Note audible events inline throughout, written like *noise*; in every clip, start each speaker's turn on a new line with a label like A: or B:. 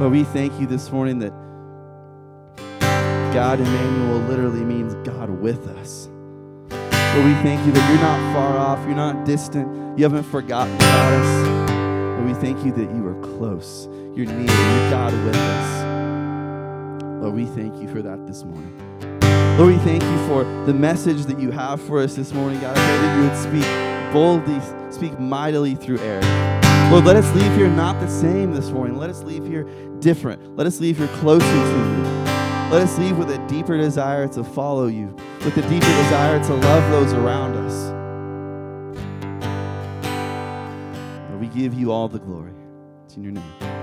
A: Lord, we thank you this morning that God Emmanuel literally means God with us. Lord, we thank you that you're not far off, you're not distant, you haven't forgotten about us. Lord, we thank you that you are close, you're near, you're God with us. Lord, we thank you for that this morning. Lord, we thank you for the message that you have for us this morning. God, I pray that you would speak boldly, speak mightily through Eric. Lord, let us leave here not the same this morning. Let us leave here different. Let us leave here closer to you. Let us leave with a deeper desire to follow you, with a deeper desire to love those around us. Lord, we give you all the glory. It's in your name.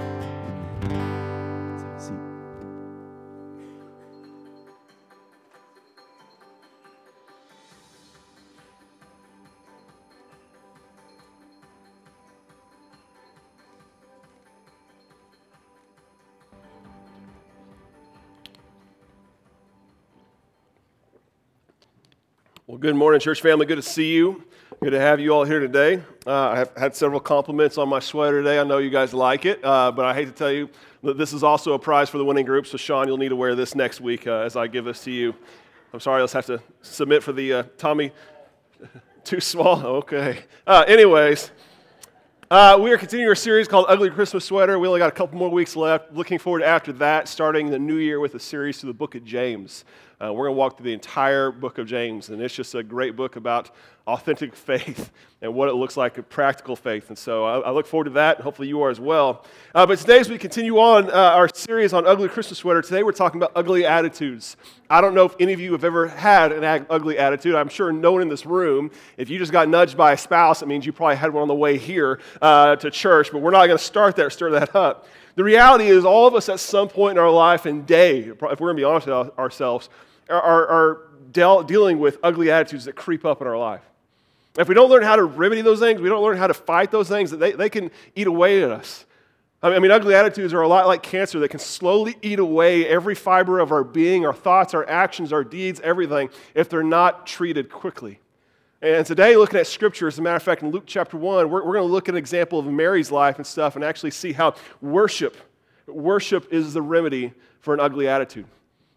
B: Well, good morning, church family. Good to see you. Good to have you all here today. Uh, I have had several compliments on my sweater today. I know you guys like it, uh, but I hate to tell you that this is also a prize for the winning group. So, Sean, you'll need to wear this next week uh, as I give this to you. I'm sorry, let's have to submit for the uh, Tommy. *laughs* Too small? Okay. Uh, anyways, uh, we are continuing our series called Ugly Christmas Sweater. We only got a couple more weeks left. Looking forward after that, starting the new year with a series through the book of James. Uh, we're going to walk through the entire book of James, and it's just a great book about authentic *laughs* faith and what it looks like a practical faith. And so I, I look forward to that. Hopefully, you are as well. Uh, but today, as we continue on uh, our series on Ugly Christmas Sweater, today we're talking about ugly attitudes. I don't know if any of you have ever had an ag- ugly attitude. I'm sure no one in this room. If you just got nudged by a spouse, it means you probably had one on the way here uh, to church. But we're not going to start there, stir that up. The reality is, all of us at some point in our life and day, if we're going to be honest with ourselves, are, are, del- dealing with ugly attitudes that creep up in our life. If we don't learn how to remedy those things, we don't learn how to fight those things, they, they can eat away at us. I mean, I mean, ugly attitudes are a lot like cancer that can slowly eat away every fiber of our being, our thoughts, our actions, our deeds, everything, if they're not treated quickly. And today, looking at scripture, as a matter of fact, in Luke chapter 1, we're, we're going to look at an example of Mary's life and stuff and actually see how worship, worship is the remedy for an ugly attitude.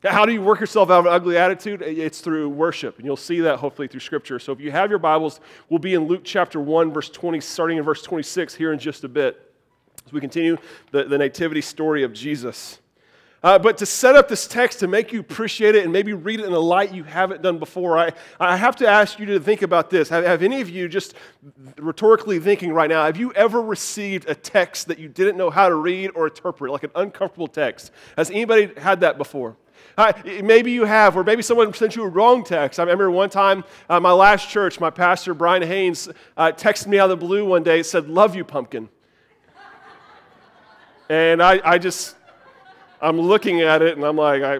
B: How do you work yourself out of an ugly attitude? It's through worship, and you'll see that hopefully through Scripture. So if you have your Bibles, we'll be in Luke chapter 1, verse 20, starting in verse 26 here in just a bit, as we continue the, the nativity story of Jesus. Uh, but to set up this text to make you appreciate it and maybe read it in a light you haven't done before, I, I have to ask you to think about this. Have, have any of you, just rhetorically thinking right now, have you ever received a text that you didn't know how to read or interpret, like an uncomfortable text? Has anybody had that before? Maybe you have, or maybe someone sent you a wrong text. I remember one time, uh, my last church, my pastor, Brian Haynes, uh, texted me out of the blue one day. Said, Love you, pumpkin. and I, I just, I'm looking at it and I'm like, I,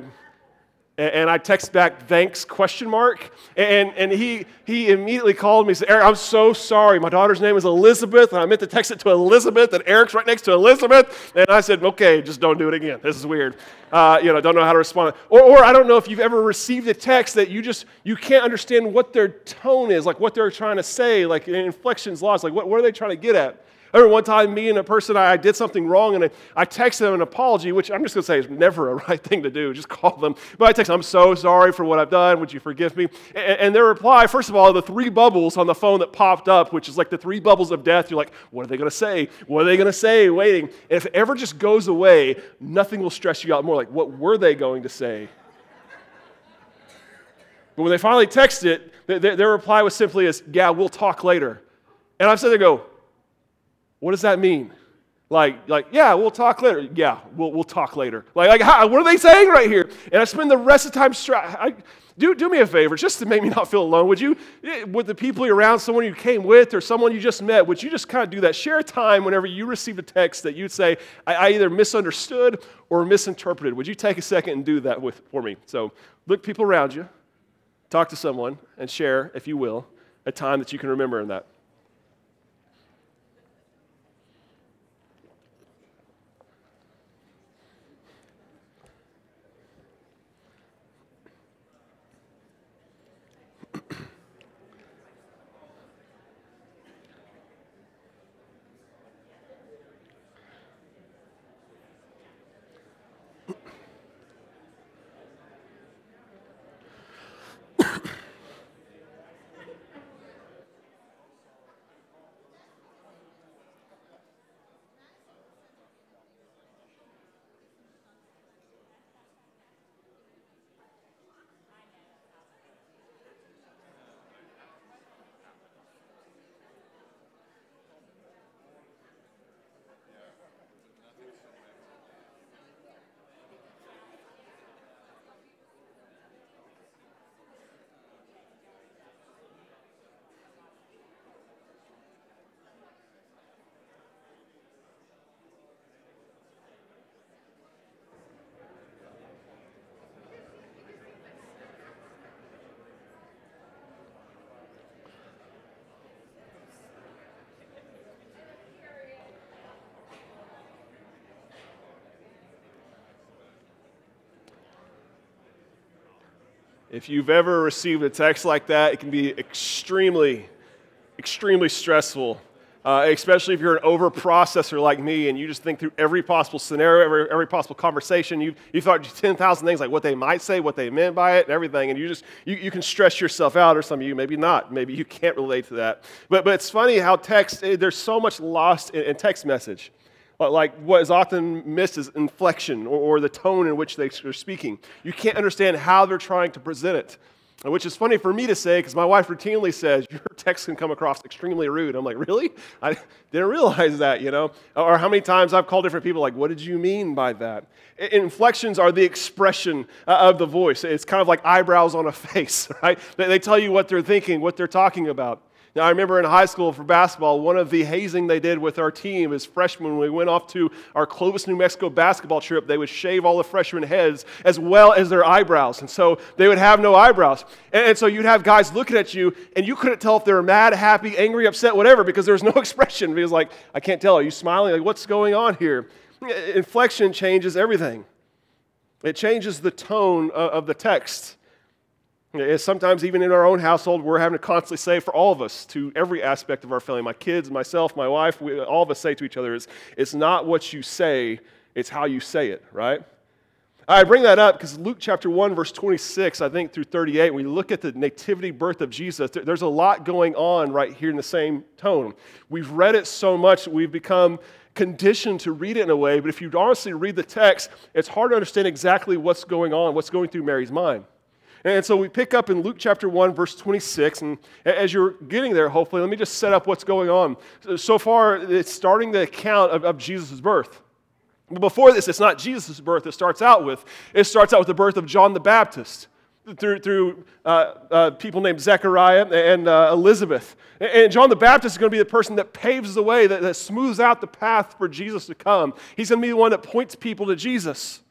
B: and I text back, thanks, question mark. And, and he, he immediately called me and said, Eric, I'm so sorry. My daughter's name is Elizabeth, and I meant to text it to Elizabeth, and Eric's right next to Elizabeth. And I said, okay, just don't do it again. This is weird. Uh, you know, don't know how to respond. Or, or I don't know if you've ever received a text that you just, you can't understand what their tone is, like what they're trying to say, like inflections lost, like what, what are they trying to get at? I remember one time, me and a person, I did something wrong, and I, I texted them an apology, which I'm just going to say is never a *laughs* right thing to do. Just call them. But I texted I'm so sorry for what I've done. Would you forgive me? And, and their reply, first of all, the three bubbles on the phone that popped up, which is like the three bubbles of death. You're like, what are they going to say? What are they going to say? Waiting. And if it ever just goes away, nothing will stress you out more. Like, what were they going to say? But when they finally text it, their, their reply was simply as, yeah, we'll talk later. And I'm sitting there go, what does that mean? Like, like, yeah, we'll talk later. Yeah, we'll, we'll talk later. Like, like how, what are they saying right here? And I spend the rest of the time, stra- I, do, do me a favor, just to make me *laughs* not feel alone. Would you, eh, with the people around, someone you came with or someone you just met, would you just kind of do that? Share a time whenever you receive a text that you'd say, I, I either misunderstood or misinterpreted. Would you take a second and do that with, for me? So look people around you, talk to someone, and share, if you will, a time that you can remember in that. If you've ever received a text like that, it can be extremely, extremely stressful. Uh, especially if you're an over processor like me and you just think through every possible scenario, every, every possible conversation. You, you thought *laughs* 10,000 things like what they might say, what they meant by it, and everything. And you just, you, you can stress yourself out, or some of you maybe not. Maybe you *laughs* can't relate to that. But, but it's funny how text, eh, there's so much lost in, in text message. Like what is often missed is inflection or, or the tone in which they are speaking. You can't understand how they're trying to present it. Which is funny for me to say because my wife routinely says, Your text can come across extremely rude. I'm like, Really? I didn't realize that, you know? Or how many times I've called different people, like, What did you mean by that? Inflections are the expression uh, of the voice. It's kind of like eyebrows on a *laughs* face, right? They tell you what they're thinking, what they're talking about. Now, I remember in high school for basketball, one of the hazing they did with our team as freshmen when we went off to our Clovis, New Mexico basketball trip, they would shave all the freshman heads as well as their eyebrows. And so they would have no eyebrows. And, and so you'd have guys looking at you, and you couldn't tell if they were mad, happy, angry, upset, whatever, because there was no *laughs* expression. Because, like, I can't tell. Are you smiling? Like, what's going on here? Inflection changes everything, it changes the tone of the text. Sometimes, even in our own household, we're having to constantly say for all of us to every aspect of our family my kids, myself, my wife, we, all of us say to each other, is, it's not what you say, it's how you say it, right? I bring that up because Luke chapter 1, verse 26, I think through 38, we look at the nativity birth of Jesus, there's a lot going on right here in the same tone. We've read it so much, that we've become conditioned to read it in a way, but if you honestly read the text, it's hard to understand exactly what's going on, what's going through Mary's mind. And so we pick up in Luke chapter 1, verse 26. And as you're getting there, hopefully, let me just set up what's going on. So far, it's starting the account of, of Jesus' birth. But before this, it's not Jesus' birth it starts out with. It starts out with the birth of John the Baptist through, through uh, uh, people named Zechariah and uh, Elizabeth. And John the Baptist is going to be the person that paves the way, that, that smooths out the path for Jesus to come. He's going to be the one that points people to Jesus.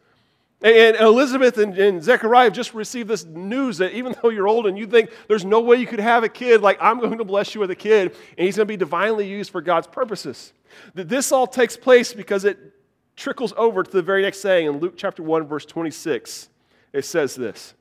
B: And Elizabeth and, and Zechariah have just received this news that even *laughs* though you're old and you think there's no way you could have a kid, like I'm going to bless you with a kid, and he's going to be divinely used for God's purposes. This all takes place because it trickles over to the very next saying in Luke chapter 1, verse 26. It says this.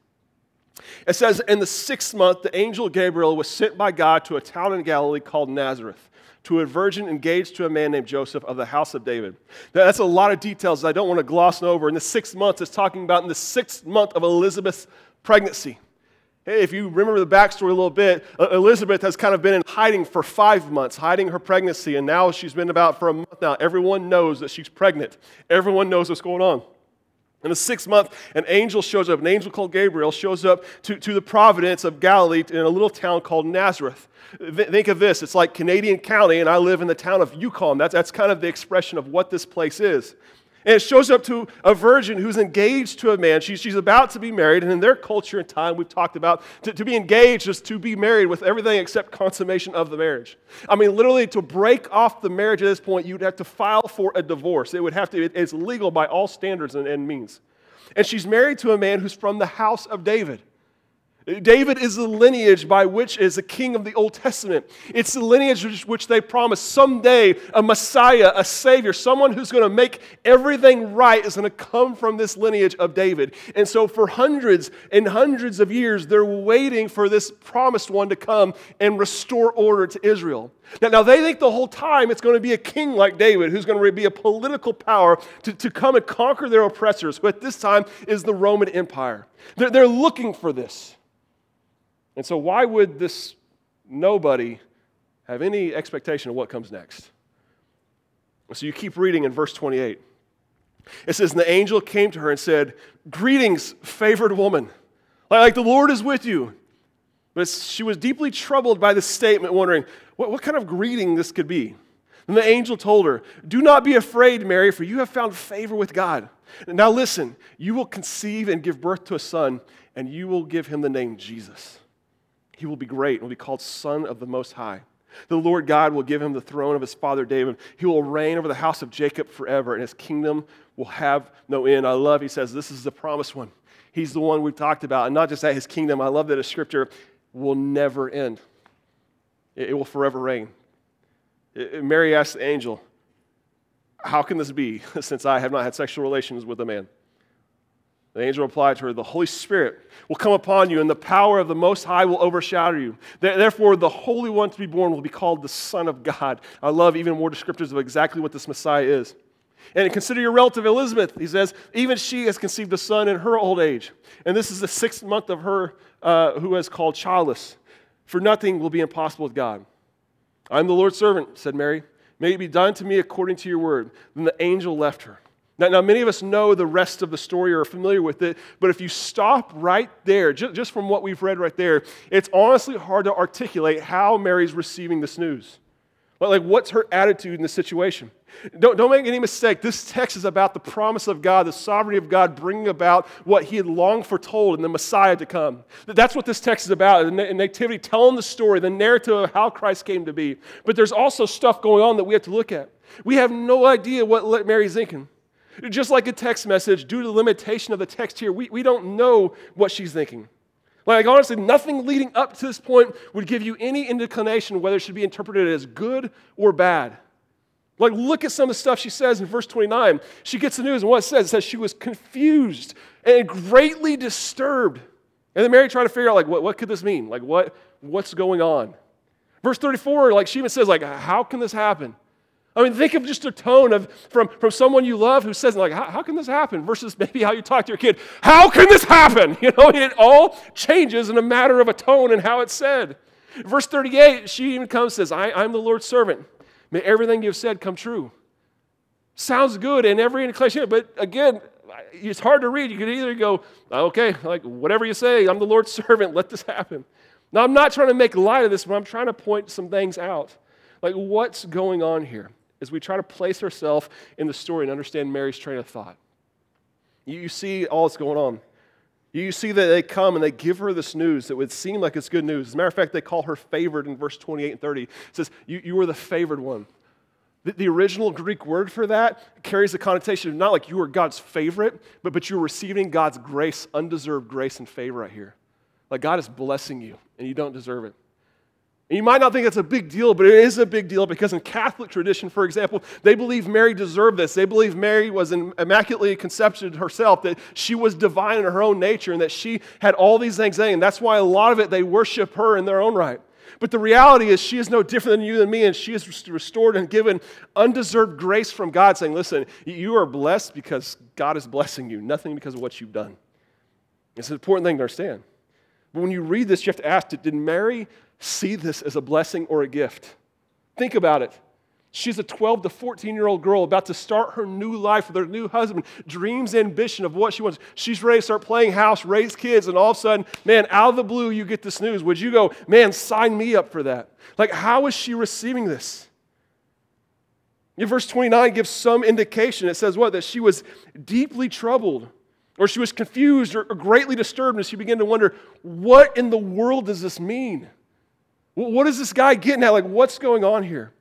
B: It says, In the sixth month, the angel Gabriel was sent by God to a town in Galilee called Nazareth to a virgin engaged to a man named Joseph of the house of David. Now, that's a lot of details I don't want to gloss over. In the sixth month, it's talking about in the sixth month of Elizabeth's pregnancy. Hey, if you remember the backstory a little bit, Elizabeth has kind of been in hiding for five months, hiding her pregnancy, and now she's been about for a month now. Everyone knows that she's pregnant. Everyone knows what's going on. In the sixth month, an angel shows up, an angel called Gabriel shows up to, to the providence of Galilee in a little town called Nazareth. Think of this it's like Canadian County, and I live in the town of Yukon. That's, that's kind of the expression of what this place is. And it shows up to a virgin who's engaged to a man. She's, she's about to be married. And in their culture and time, we've talked about to, to be engaged is to be married with everything except consummation of the marriage. I mean, literally, to break off the marriage at this point, you'd have to file for a divorce. It would have to, it, it's legal by all standards and, and means. And she's married to a man who's from the house of David. David is the lineage by which is the king of the Old Testament. It's the lineage which they promised someday a Messiah, a Savior, someone who's going to make everything right is going to come from this lineage of David. And so, for hundreds and hundreds of years, they're waiting for this promised one to come and restore order to Israel. Now, now they think the whole time it's going to be a king like David who's going to be a political power to, to come and conquer their oppressors, who at this time is the Roman Empire. They're, they're looking for this. And so, why would this nobody have any expectation of what comes next? So, you keep reading in verse 28. It says, And the angel came to her and said, Greetings, favored woman. Like, the Lord is with you. But she was deeply troubled by this statement, wondering what, what kind of greeting this could be. And the angel told her, Do not be afraid, Mary, for you have found favor with God. Now listen, you will conceive and give birth to a son, and you will give him the name Jesus. He will be great and will be called Son of the Most High. The Lord God will give him the throne of his father David. He will reign over the house of Jacob forever, and his kingdom will have no end. I love, he says, this is the promised one. He's the one we've talked about. And not just that his kingdom, I love that his scripture will never end, it, will forever reign. Mary asked the angel, How can this be *laughs* since I have not had sexual relations with a man? The angel replied to her, The Holy Spirit will come upon you, and the power of the Most High will overshadow you. Therefore, the Holy One to be born will be called the Son of God. I love even more descriptors of exactly what this Messiah is. And consider your relative Elizabeth. He says, even she has conceived a son in her old age. And this is the sixth month of her uh, has called childless. For nothing will be impossible with God. I'm the Lord's servant, said Mary. May it be done to me according to your word. Then the angel left her. Now, now, many of us know the rest of the story or are familiar with it, but if you stop right there, just, just from what we've read right there, it's honestly hard to articulate how Mary's receiving this news. Like, what's her attitude in this situation? Don't, don't make any mistake. This text is about the promise of God, the sovereignty of God bringing about what he had long foretold in the Messiah to come. That's what this text is about. The nativity, telling the story, the narrative of how Christ came to be. But there's also stuff going on that we have to look at. We have no idea what Mary's thinking. Just like a text message, due to the limitation of the text here, we, we don't know what she's thinking. Like, honestly, nothing leading up to this point would give you any inclination whether it should be interpreted as good or bad. Like, look at some of the stuff she says in verse 29. She gets the news, and what it says, it says she was confused and greatly disturbed. And then Mary tried to figure out, like, what, what could this mean? Like, what, what's going on? Verse 34, like, she even says, like, how can this happen? I mean, think of just a tone of from, from someone you love who says, like, how, can this happen? Versus maybe how you talk to your kid, how can this happen? *laughs* You know, it all changes in a matter of a tone and how it's said. Verse 38, she even comes and says, I, I'm the Lord's servant. May everything you've said come true. Sounds good in every inclination, but again, it's hard to read. You could either go, okay, like whatever you say, I'm the Lord's *laughs* servant, let this happen. Now, I'm not trying to make light of this, but I'm trying to point some things out. Like, what's going on here? As we try to place ourselves in the story and understand Mary's train of thought. You see all that's going on. You see that they come and they give her this news that would seem like it's good news. As a matter of fact, they call her favored in verse 28 and 30. It says, You, you were the favored one. The, the original Greek word for that carries the connotation of not like you were God's favorite, but, but you're receiving God's grace, undeserved grace and favor right here. Like God is blessing you and you don't deserve it. And you might not think it's a big deal, but it is a big deal because in Catholic tradition, for example, they believe Mary deserved this. They believe Mary was immaculately conceived herself, that she was divine in her own nature, and that she had all these things. And that's why a lot of it they worship her in their own right. But the reality is, she is no different than you and me, and she is restored and given undeserved grace from God, saying, Listen, you are blessed because God is blessing you, nothing because of what you've done. It's an important thing to understand. But when you read this, you have to ask it Did Mary see this as a blessing or a gift. Think about it. She's a 12 to 14 year old girl about to start her new life with her new husband, dreams, ambition of what she wants. She's ready to start playing house, raise kids, and all of a sudden, man, out of the blue, you get this news. Would you go, man, sign me up for that? Like, how is she receiving this? Verse 29 gives some indication. It says what? That she was deeply troubled, or she was confused, or, or greatly disturbed, and she began to wonder, what in the world does this mean? What is this guy getting at? Like, what's going on here?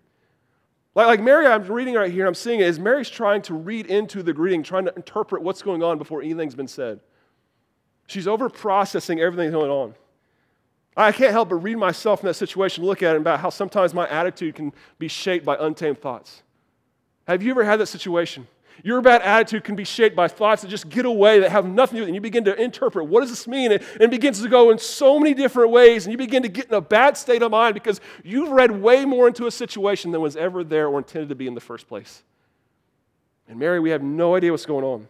B: Like, like Mary, I'm reading right here, I'm seeing it, is Mary's trying to read into the greeting, trying to interpret what's going on before anything's been said. She's over processing everything going on. I can't help but read myself in that situation, look at it about how sometimes my attitude can be shaped by untamed thoughts. Have you ever had that situation? Your bad attitude can be shaped by thoughts that just get away, that have nothing to do with it. And you begin to interpret what does this mean? And it begins to go in so many different ways. And you begin to get in a bad state of mind because you've read way more into a situation than was ever there or intended to be in the first place. And Mary, we have no idea what's going on.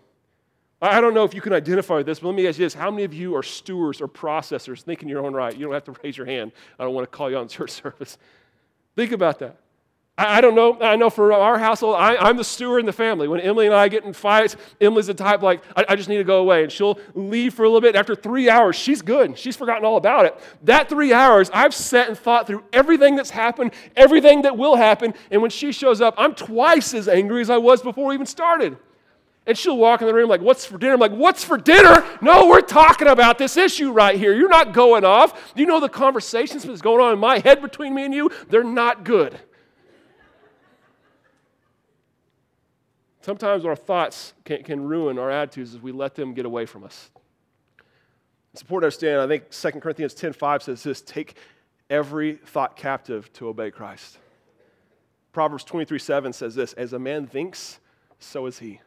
B: I don't know if you can identify with this, but let me ask you this. How many of you are stewards or processors thinking your own right? You don't have to *laughs* raise your hand. I don't want to call you on church *laughs* service. Think about that. I, I don't know. I know for our household, I, am the steward in the family. When Emily and I get in fights, Emily's the type like, I, I just need to go away. And she'll leave for a little bit. After three hours, she's good. She's forgotten all about it. That three hours, I've sat and thought through everything that's happened, everything that will happen. And when she shows up, I'm twice as angry as I was before we even started. And she'll walk in the room like, What's for dinner? I'm like, What's for dinner? No, we're talking about this issue right here. You're not going off. You know the conversations that's going on in my head between me and you? They're not good. Sometimes our thoughts can, can ruin our attitudes as we let them get away from us. It's important to understand, I think 2 Corinthians 10.5 says this, take every thought captive to obey Christ. Proverbs 23.7 says this, as a man thinks, so is he.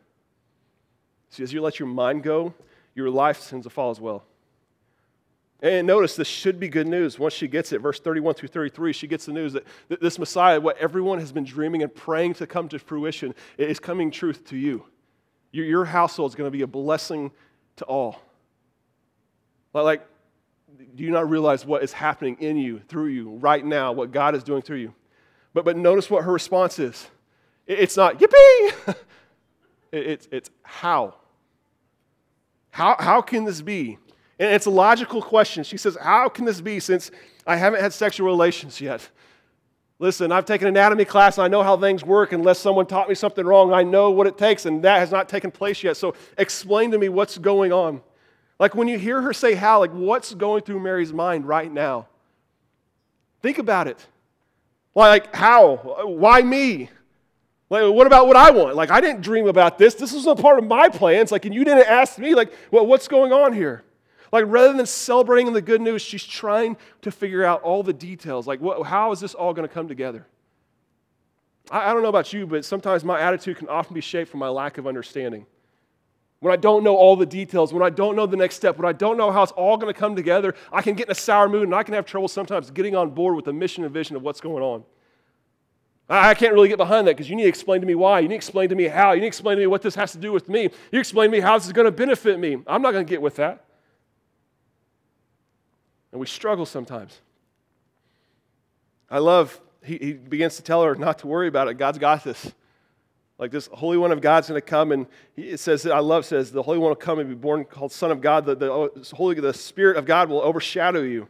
B: See, as you let your mind go, your life sins will fall as well. And notice this should be good news. Once she gets it, verse 31 through 33, she gets the news that this Messiah, what everyone has been dreaming and praying to come to fruition, is coming truth to you. Your household is going to be a blessing to all. Like, do you not realize what is happening in you, through you, right now, what God is doing through you? But, but notice what her response is. It's not, yippee! *laughs* it's, it's how. How, how can this be? And it's a logical question. She says, How can this be since I haven't had sexual relations yet? Listen, I've taken anatomy class. and I know how things work. Unless someone taught me something wrong, I know what it takes, and that has not taken place yet. So explain to me what's going on. Like when you hear her say how, like what's going through Mary's mind right now? Think about it. Like, how? Why me? Like, what about what I want? Like, I didn't dream about this. This was a part of my plans. Like, and you didn't ask me. Like, well, what's going on here? Like, rather than celebrating the good news, she's trying to figure out all the details. Like, what, how is this all going to come together? I, I don't know about you, but sometimes my attitude can often be shaped from my lack of understanding. When I don't know all the details, when I don't know the next step, when I don't know how it's all going to come together, I can get in a sour mood and I can have trouble sometimes getting on board with the mission and vision of what's going on. I can't really get behind that because you need to explain to me why. You need to explain to me how. You need to explain to me what this has to do with me. You explain to me how this is going to benefit me. I'm not going to get with that. And we struggle sometimes. I love, he, he begins to tell her not to worry about it. God's got this. Like this Holy One of God's going to come, and he, it says, I love says, the Holy One will come and be born called Son of God. The, the, oh, Holy, the Spirit of God will overshadow you,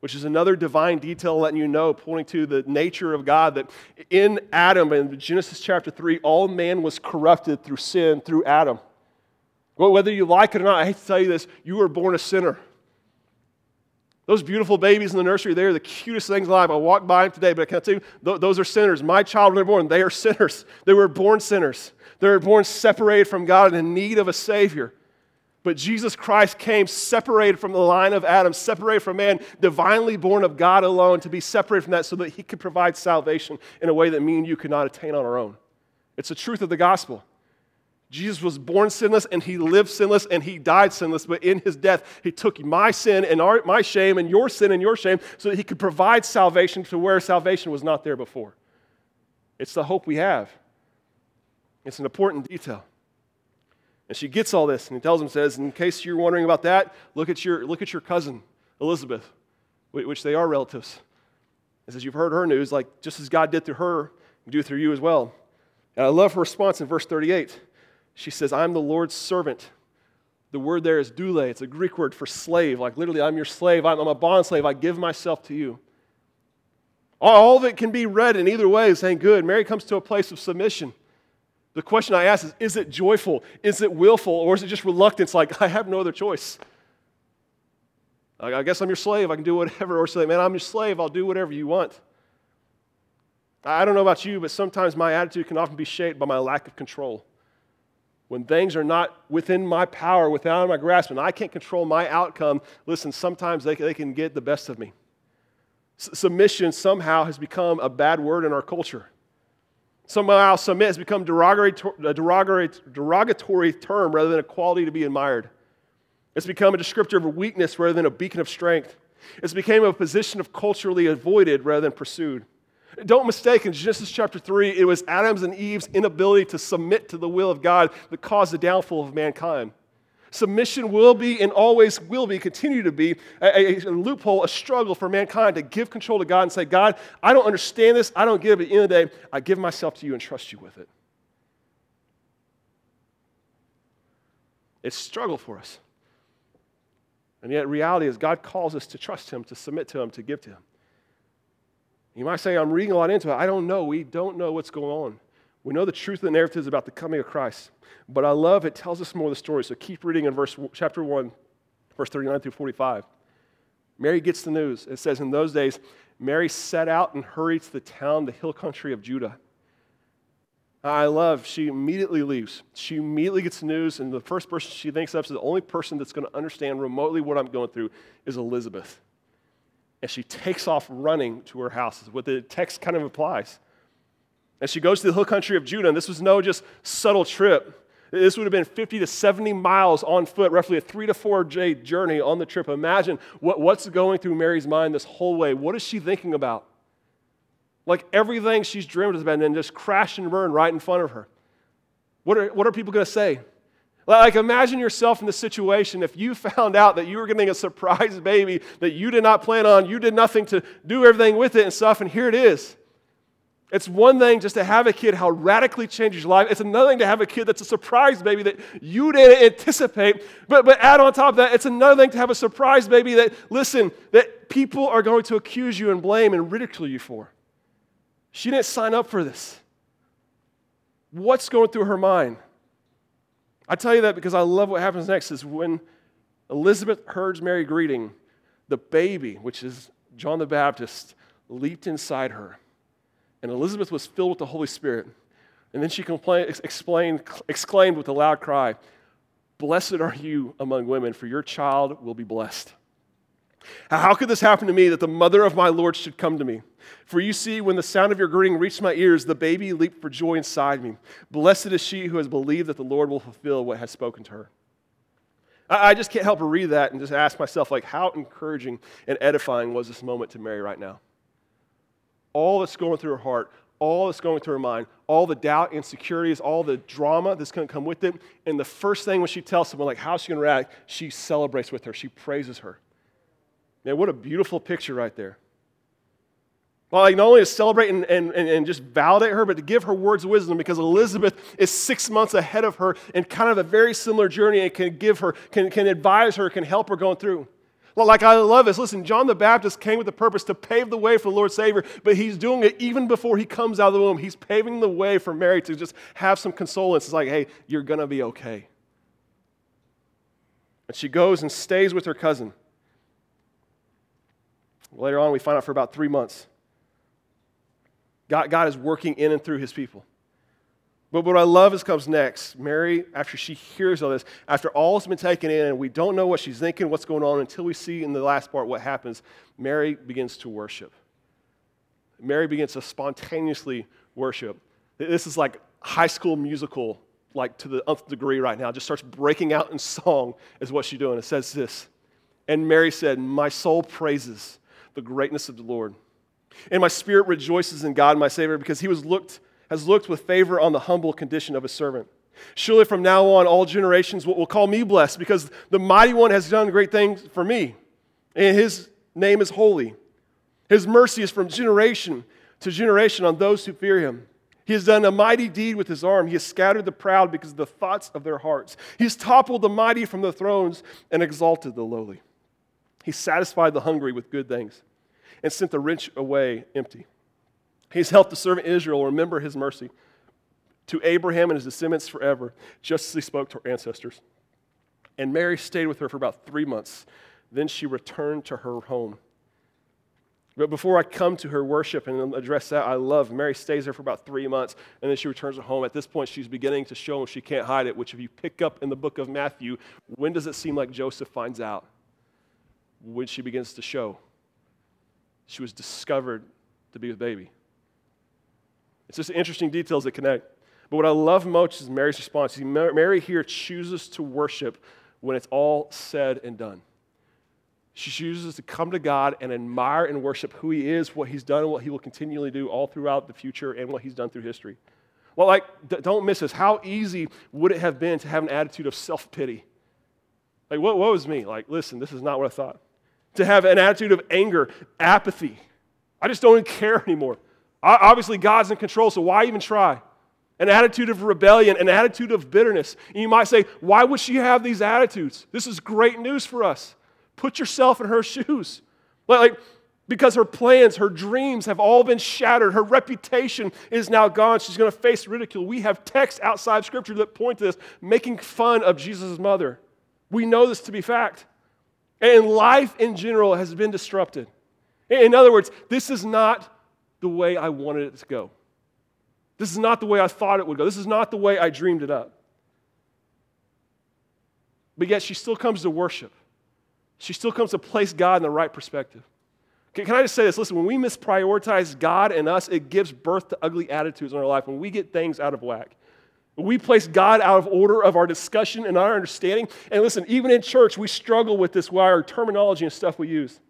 B: which is another divine detail letting you know, pointing to the nature of God, that in Adam, in Genesis chapter 3, all man was corrupted through sin through Adam. Well, whether you like it or not, I hate to tell you this, you were born a sinner. Those beautiful babies in the nursery, they are the cutest things alive. I walked by them today, but I can't tell you, those are sinners. My child, when they're born, they are sinners. They were born sinners. They were born separated from God and in need of a Savior. But Jesus Christ came separated from the line of Adam, separated from man, divinely born of God alone, to be separated from that so that he could provide salvation in a way that me and you could not attain on our own. It's the truth of the gospel. Jesus was born sinless and he lived sinless and he died sinless, but in his death, he took my sin and our, my shame and your sin and your shame so that he could provide salvation to where salvation was not there before. It's the hope we have. It's an important detail. And she gets all this and he tells him, says, in case you're wondering about that, look at your, look at your cousin, Elizabeth, which they are relatives. He says, You've heard her news, like just as God did through her, do through you as well. And I love her response in verse 38. She says, I'm the Lord's servant. The word there is doule. It's a Greek word for slave. Like literally, I'm your slave. I'm, a bond slave. I give myself to you. All of it can be read in either way, saying, Good. Mary comes to a place of submission. The question I ask is Is it joyful? Is it willful? Or is it just reluctance, like, *laughs* I have no other choice? I guess I'm your slave. I can do whatever. Or say, Man, I'm your slave. I'll do whatever you want. I don't know about you, but sometimes my attitude can often be shaped by my lack of control when things are not within my power, within my grasp, and I can't control my outcome, listen, sometimes they, they can get the best of me. S- submission somehow has become a bad word in our culture. Somehow, submit has become a derogatory, derogatory term rather than a quality to be admired. It's become a descriptor of a weakness rather than a beacon of strength. It's become a position of culturally avoided rather than pursued. Don't mistake, in Genesis chapter 3, it was Adam's and Eve's inability to submit to the will of God that caused the downfall of mankind. Submission will be and always will be, continue to be, a, a, loophole, a struggle for mankind to give control to God and say, God, I don't understand this. I don't give it. But at the end of the day, I give myself to you and trust you with it. It's struggle for us. And yet, reality is God calls us to trust Him, to submit to Him, to give to Him. You might say, I'm reading a lot into it. I don't know. We don't know what's going on. We know the truth of the narrative is about the coming of Christ. But I love it tells us more of the story. So keep reading in verse chapter 1, verse 39 through 45. Mary gets the news. It says, In those days, Mary set out and hurried to the town, the hill country of Judah. I love, she immediately leaves. She immediately gets the news, and the first person she thinks of is the only person that's going to understand remotely what I'm going through is Elizabeth and she takes off running to her house, is what the text kind of implies. And she goes to the hill country of Judah, and this was no just subtle trip. This would have been 50 to 70 miles on foot, roughly a three to four day journey on the trip. Imagine what, what's going through Mary's mind this whole way. What is she thinking about? Like everything she's dreamed about and then just crash and burn right in front of her. What are, what are people going to say? Like, imagine yourself in the situation if you *laughs* found out that you were getting a surprise baby that you did not plan on, you did nothing to do everything with it and stuff, and here it is. It's one thing just to have a kid, how radically changes your life. It's another thing to have a kid that's a surprise baby that you didn't anticipate. But, but add on top of that, it's another thing to have a surprise baby that, listen, that people are going to accuse you and blame and ridicule you for. She didn't sign up for this. What's going through her mind? I tell you that because I love what happens next is when Elizabeth heard Mary greeting, the baby, which is John the Baptist, leaped inside her. And Elizabeth was filled with the Holy Spirit. And then she explained, exclaimed with a loud cry, Blessed are you among women, for your child will be blessed. How could this happen to me that the mother of my Lord should come to me? For you see, when the sound of your greeting reached my ears, the baby leaped for joy inside me. Blessed is she who has believed that the Lord will fulfill what has spoken to her. I just can't help but read that and just ask myself, like, how encouraging and edifying was this moment to Mary right now? all that's going through her heart, all that's going through her mind, all the doubt, insecurities, all the drama that's going to come with it. And the first thing when she tells someone, like, how's she going to react? She celebrates with her, she praises her. Man, what a beautiful picture right there. Well, like not only to celebrate and, and, and just validate her, but to give her words of wisdom because Elizabeth is six months ahead of her in kind of a very similar journey and can give her, can, can advise her, can help her going through. Well, like I love this. Listen, John the Baptist came with the purpose to pave the way for the Lord Savior, but he's doing it even before he comes out of the womb. He's paving the way for Mary to just have some consolence. It's like, hey, you're going to be okay. And she goes and stays with her cousin. Later on, we find out for about three months. God, God is working in and through his people. But what I love is comes next. Mary, after she hears all this, after all has been taken in, and we don't know what she's thinking, what's going on, until we see in the last part what happens, Mary begins to worship. Mary begins to spontaneously worship. This is like high school musical, like to the nth degree right now. Just starts breaking out in song, is what she's doing. It says this. And Mary said, My soul praises the greatness of the Lord. And my spirit rejoices in God, my Savior, because he was looked has looked with favor on the humble condition of a servant. Surely from now on, all generations will call me blessed because the mighty one has done great things for me, and his name is holy. His mercy is from generation to generation on those who fear him. He has done a mighty deed with his arm. He has scattered the proud because of the thoughts of their hearts. He has toppled the mighty from the thrones and exalted the lowly. He satisfied the hungry with good things and sent the rich away empty. He's helped the servant Israel remember his mercy to Abraham and his descendants forever, just as he spoke to our ancestors. And Mary stayed with her for about three months. Then she returned to her home. But before I come to her worship and address that, I love Mary stays there for about three months and then she returns home. At this point, she's beginning to show she can't hide it, which, if you pick up in the book of Matthew, when does it seem like Joseph finds out? When she begins to show. She was discovered to be with baby. It's just interesting details that connect. But what I love most is Mary's response. See, Mary here chooses to worship when it's all said and done. She chooses to come to God and admire and worship who He is, what He's done, what He will continually do all throughout the future, and what He's done through history. Well, like, don't miss this. How easy would it have been to have an attitude of self pity? Like, what, what was me? Like, listen, this is not what I thought. To have an attitude of anger, apathy. I just don't care anymore. Obviously, God's in control, so why even try? An attitude of rebellion, an attitude of bitterness. And you might say, why would she have these attitudes? This is great news for us. Put yourself in her *laughs* shoes. Like, because her plans, her dreams have all been shattered. Her reputation is now gone. She's going to face ridicule. We have texts outside Scripture that point to this, making fun of Jesus' mother. We know this to be fact. And life in general has been disrupted. In other words, this is not the way I wanted it to go. This is not the way I thought it would go. This is not the way I dreamed it up. But yet, she still comes to worship. She still comes to place God in the right perspective. Can, I just say this? Listen, when we misprioritize God and us, it gives birth to ugly attitudes in our life. When we get things out of whack, We place God out of order of our discussion and our understanding. And listen, even in church, we struggle with this why our terminology and stuff we use.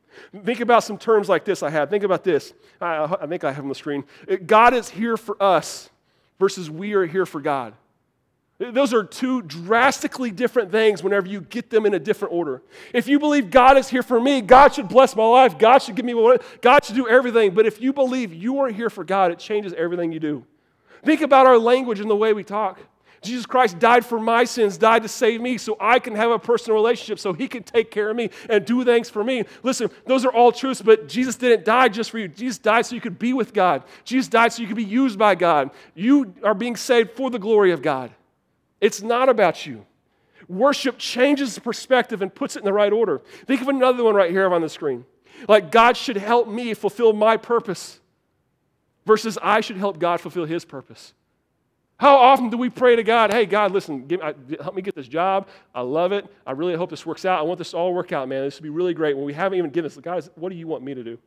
B: Think about some terms like this I have. Think about this. I, I think I have on the screen. God is here for us versus we are here for God. Those are two drastically different things whenever you get them in a different order. If you believe God is here for me, God should bless my life, God should give me what, God should do everything. But if you believe you are here for God, it changes everything you do. Think about our language and the way we talk. Jesus Christ died for my sins, died to save me so I can have a personal relationship, so he can take care of me and do things for me. Listen, those are all truths, but Jesus didn't die just for you. Jesus died so you could be with God. Jesus died so you could be used by God. You are being saved for the glory of God. It's not about you. Worship changes the perspective and puts it in the right order. Think of another one right here on the screen. Like God should help me fulfill my purpose versus I should help God fulfill his purpose. How often do we pray to God, hey, God, listen, give, help me get this job. I love it. I really hope this works out. I want this to all work out, man. This would be really great. When we haven't even given this, God, what do you want me to do?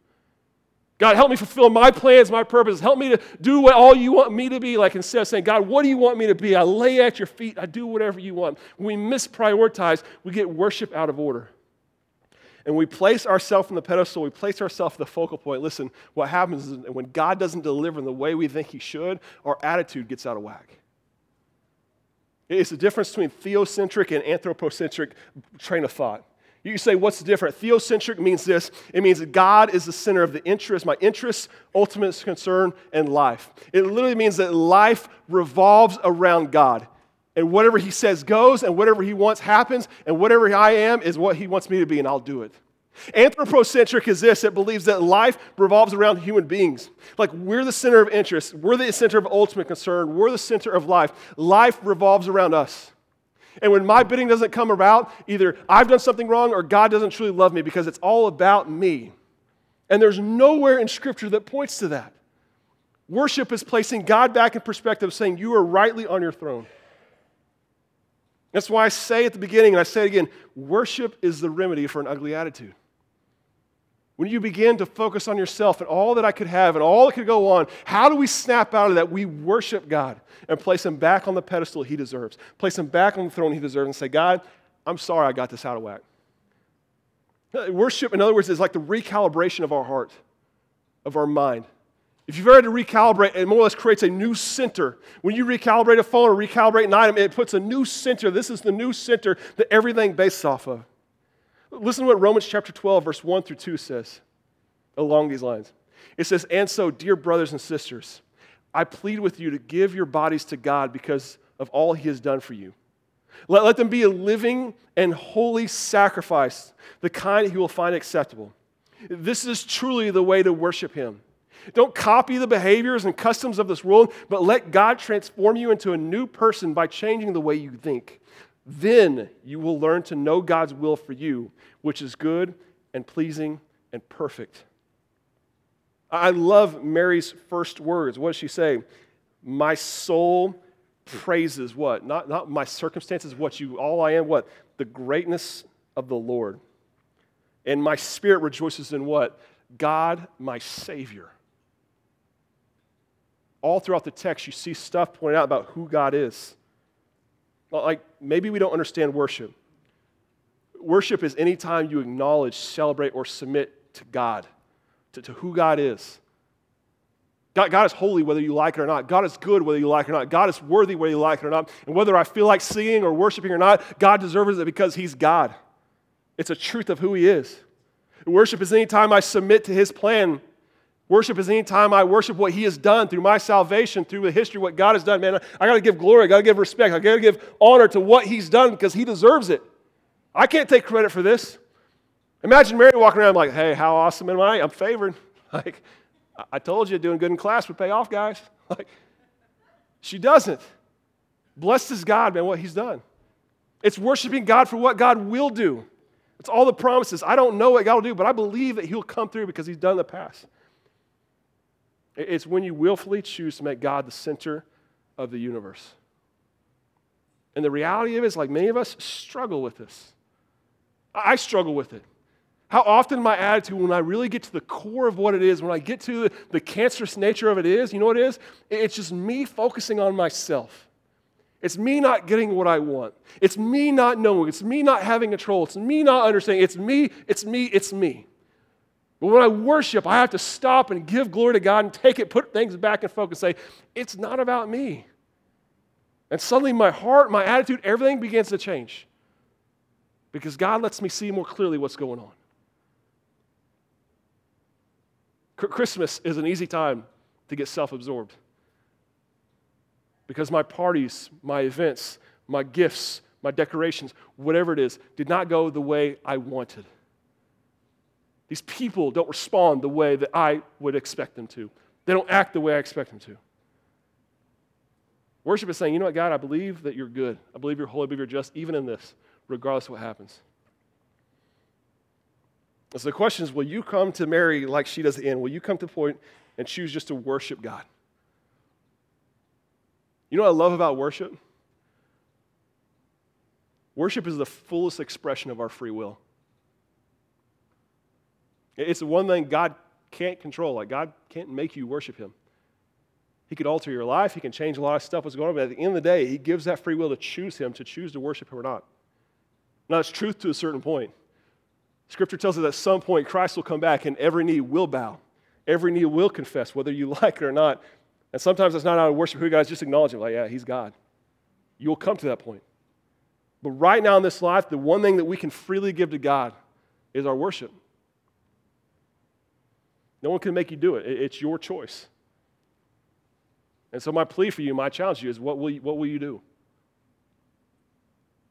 B: God, help me fulfill my plans, my purposes. Help me to do what all you want me to be. Like instead of saying, God, what do you want me to be? I lay at your feet. I do whatever you want. When we misprioritize, we get worship out of order. And we place ourselves on the pedestal, we place ourselves at the focal point. Listen, what happens is when God doesn't deliver in the way we think He should, our attitude gets out of whack. It's the difference between theocentric and anthropocentric train of thought. You say, what's the difference? Theocentric means this it means that God is the center of the interest, my interest, ultimate concern, and life. It literally means that life revolves around God. And whatever He says goes, and whatever He wants happens, and whatever I am is what He wants me to be, and I'll do it. Anthropocentric is this it believes that life revolves around human beings. Like we're the center of interest, we're the center of ultimate concern, we're the center of life. Life revolves around us. And when my bidding doesn't come about, either I've done something wrong or God doesn't truly love me because it's all about me. And there's nowhere in Scripture that points to that. Worship is placing God back in perspective, saying, You are rightly on your throne. That's why I say at the beginning, and I say it again worship is the remedy for an ugly attitude. When you begin to focus on yourself and all that I could have and all that could go on, how do we snap out of that? We worship God and place Him back on the pedestal He deserves, place Him back on the throne He deserves, and say, God, I'm sorry I got this out of whack. Worship, in other words, is like the recalibration of our heart, of our mind. If you've ever had to recalibrate, it more or less creates a new center. When you recalibrate a phone or recalibrate an item, it puts a new center. This is the new center that everything based off of. Listen to what Romans chapter 12, verse 1 through 2 says along these lines. It says, And so, dear brothers and sisters, I plead with you to give your bodies to God because of all he has done for you. Let, let them be a living and holy sacrifice, the kind he will find acceptable. This is truly the way to worship him. Don't copy the behaviors and customs of this world, but let God transform you into a new person by changing the way you think. Then you will learn to know God's will for you, which is good and pleasing and perfect. I love Mary's first words. What does she say? My soul praises what? Not, not my circumstances, what you, all I am, what? The greatness of the Lord. And my spirit rejoices in what? God, my Savior. All throughout the text, you see stuff pointed out about who God is. Like maybe we don't understand worship. Worship is anytime you acknowledge, celebrate, or submit to God, to, to who God is. God, God, is holy whether you like it or not. God is good whether you like it or not. God is worthy whether you like it or not. And whether I feel like singing or worshiping or not, God deserves it because He's God. It's a truth of who He is. Worship is anytime I submit to His plan Worship is any time I worship what He has done through my salvation, through the history, what God has done. Man, I got to give glory, I got to give respect, I got to give honor to what He's done because He deserves it. I can't take credit for this. Imagine Mary walking around like, hey, how awesome am I? I'm favored. *laughs* Like, I told you doing good in class would pay off, guys. *laughs* Like, she doesn't. Blessed is God, man, what He's done. It's worshiping God for what God will do. It's all the promises. I don't know what God will do, but I believe that He'll come through because He's done in the past. It's when you willfully choose to make God the center of the universe. And the reality of it is, like many of us struggle with this. I struggle with it. How often my attitude, when I really get to the core of what it is, when I get to the, cancerous nature of it is, you know what it is? It's just me focusing on myself. It's me not getting what I want. It's me not knowing. It's me not having control. It's me not understanding. It's me, it's me, it's me. But when I worship, I have to stop and give glory to God and take it, put things back in focus, say, it's not about me. And suddenly my heart, my attitude, everything begins to change. Because God lets me see more clearly what's going on. Christmas is an easy time to get self absorbed. Because my parties, my events, my gifts, my decorations, whatever it is, did not go the way I wanted. These people don't respond the way that I would expect them to. They don't act the way I expect them to. Worship is saying, you know what, God, I believe that you're good. I believe you're holy, I believe you're just, even in this, regardless of what happens. And so the question is will you come to Mary like she does end? Will you come to the point and choose just to worship God? You know what I love about worship? Worship is the fullest expression of our free will. It's the one thing God can't control. Like, God can't make you worship Him. He could alter your life, He can change a lot of stuff, what's going on, but at the end of the day, He gives that free will to choose Him, to choose to worship Him or not. Now, it's truth to a certain point. Scripture tells us at some point Christ will come back and every knee will bow. Every knee will confess, whether you *laughs* like it or not. And sometimes it's not out of worship who guys just acknowledge him, like, yeah, he's God. You'll come to that point. But right now in this life, the one thing that we can freely give to God is our worship. No one can make you do it. It's your choice. And so my plea for you, my challenge to you is what will you, what will you do?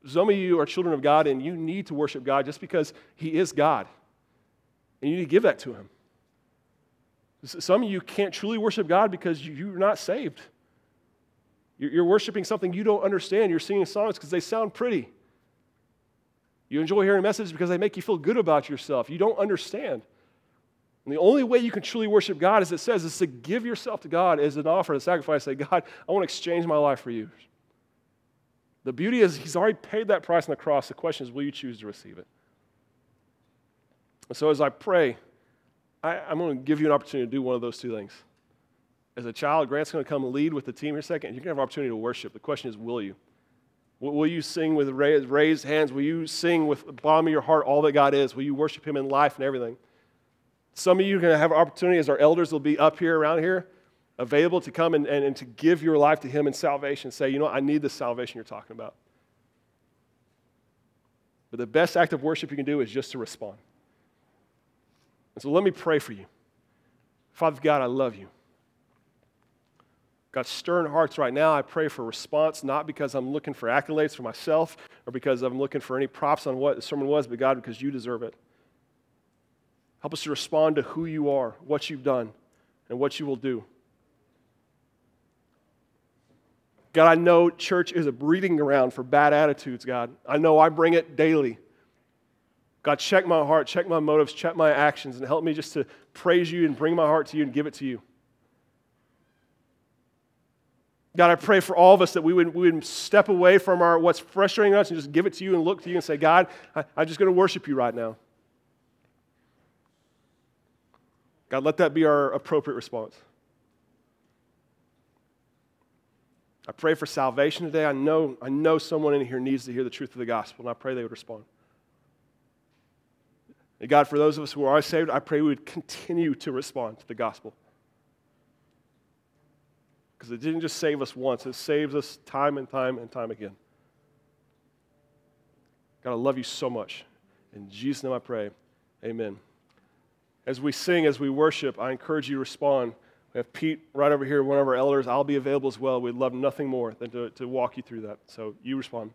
B: Some of you are children of God and you need to worship God just because He is God. And you need to give that to Him. Some of you can't truly worship God because you're not saved. You're worshiping something you don't understand. You're singing songs because they sound pretty. You enjoy hearing messages because they make you feel good about yourself. You don't understand. And the only way you can truly worship God, as it says, is to give yourself to God as an offer, a sacrifice. Say, God, I want to exchange my life for you. The beauty is, He's already paid that price on the cross. The question is, will you choose to receive it? And so, as I pray, I, am going to give you an opportunity to do one of those two things. As a child, Grant's going to come lead with the team here a second. You're going to have an opportunity to worship. The question is, will you? Will you sing with raised hands? Will you sing with the bottom of your heart all that God is? Will you worship Him in life and everything? Some of you are going to have opportunity as our elders will be up here around here available to come and, and, and to give your life to Him in salvation. Say, you know, I need the salvation you're talking about. But the best act of worship you can do is just to respond. And so let me pray for you. Father God, I love you. God, stirring hearts right now. I pray for response, not because I'm looking for accolades for myself or because I'm looking for any props on what the sermon was, but God, because you deserve it. Help us to respond to who you are, what you've done, and what you will do. God, I know church is a breeding ground for bad attitudes, God. I know I bring it daily. God, check my heart, check my motives, check my actions, and help me just to praise you and bring my heart to you and give it to you. God, I pray for all of us that we would, we would step away from our what's frustrating us and just give it to you and look to you and say, God, I, I'm just going to worship you right now. God, let that be our appropriate response. I pray for salvation today. I know, I know someone in here needs to hear the truth of the gospel, and I pray they would respond. And God, for those of us who are saved, I pray we would continue to respond to the gospel. Because it didn't just save us once, it saves us time and time and time again. God, I love you so much. In Jesus' name I pray. Amen. As we sing, as we worship, I encourage you to respond. We have Pete right over here, one of our elders. I'll be available as well. We'd love nothing more than to, to walk you through that. So you respond.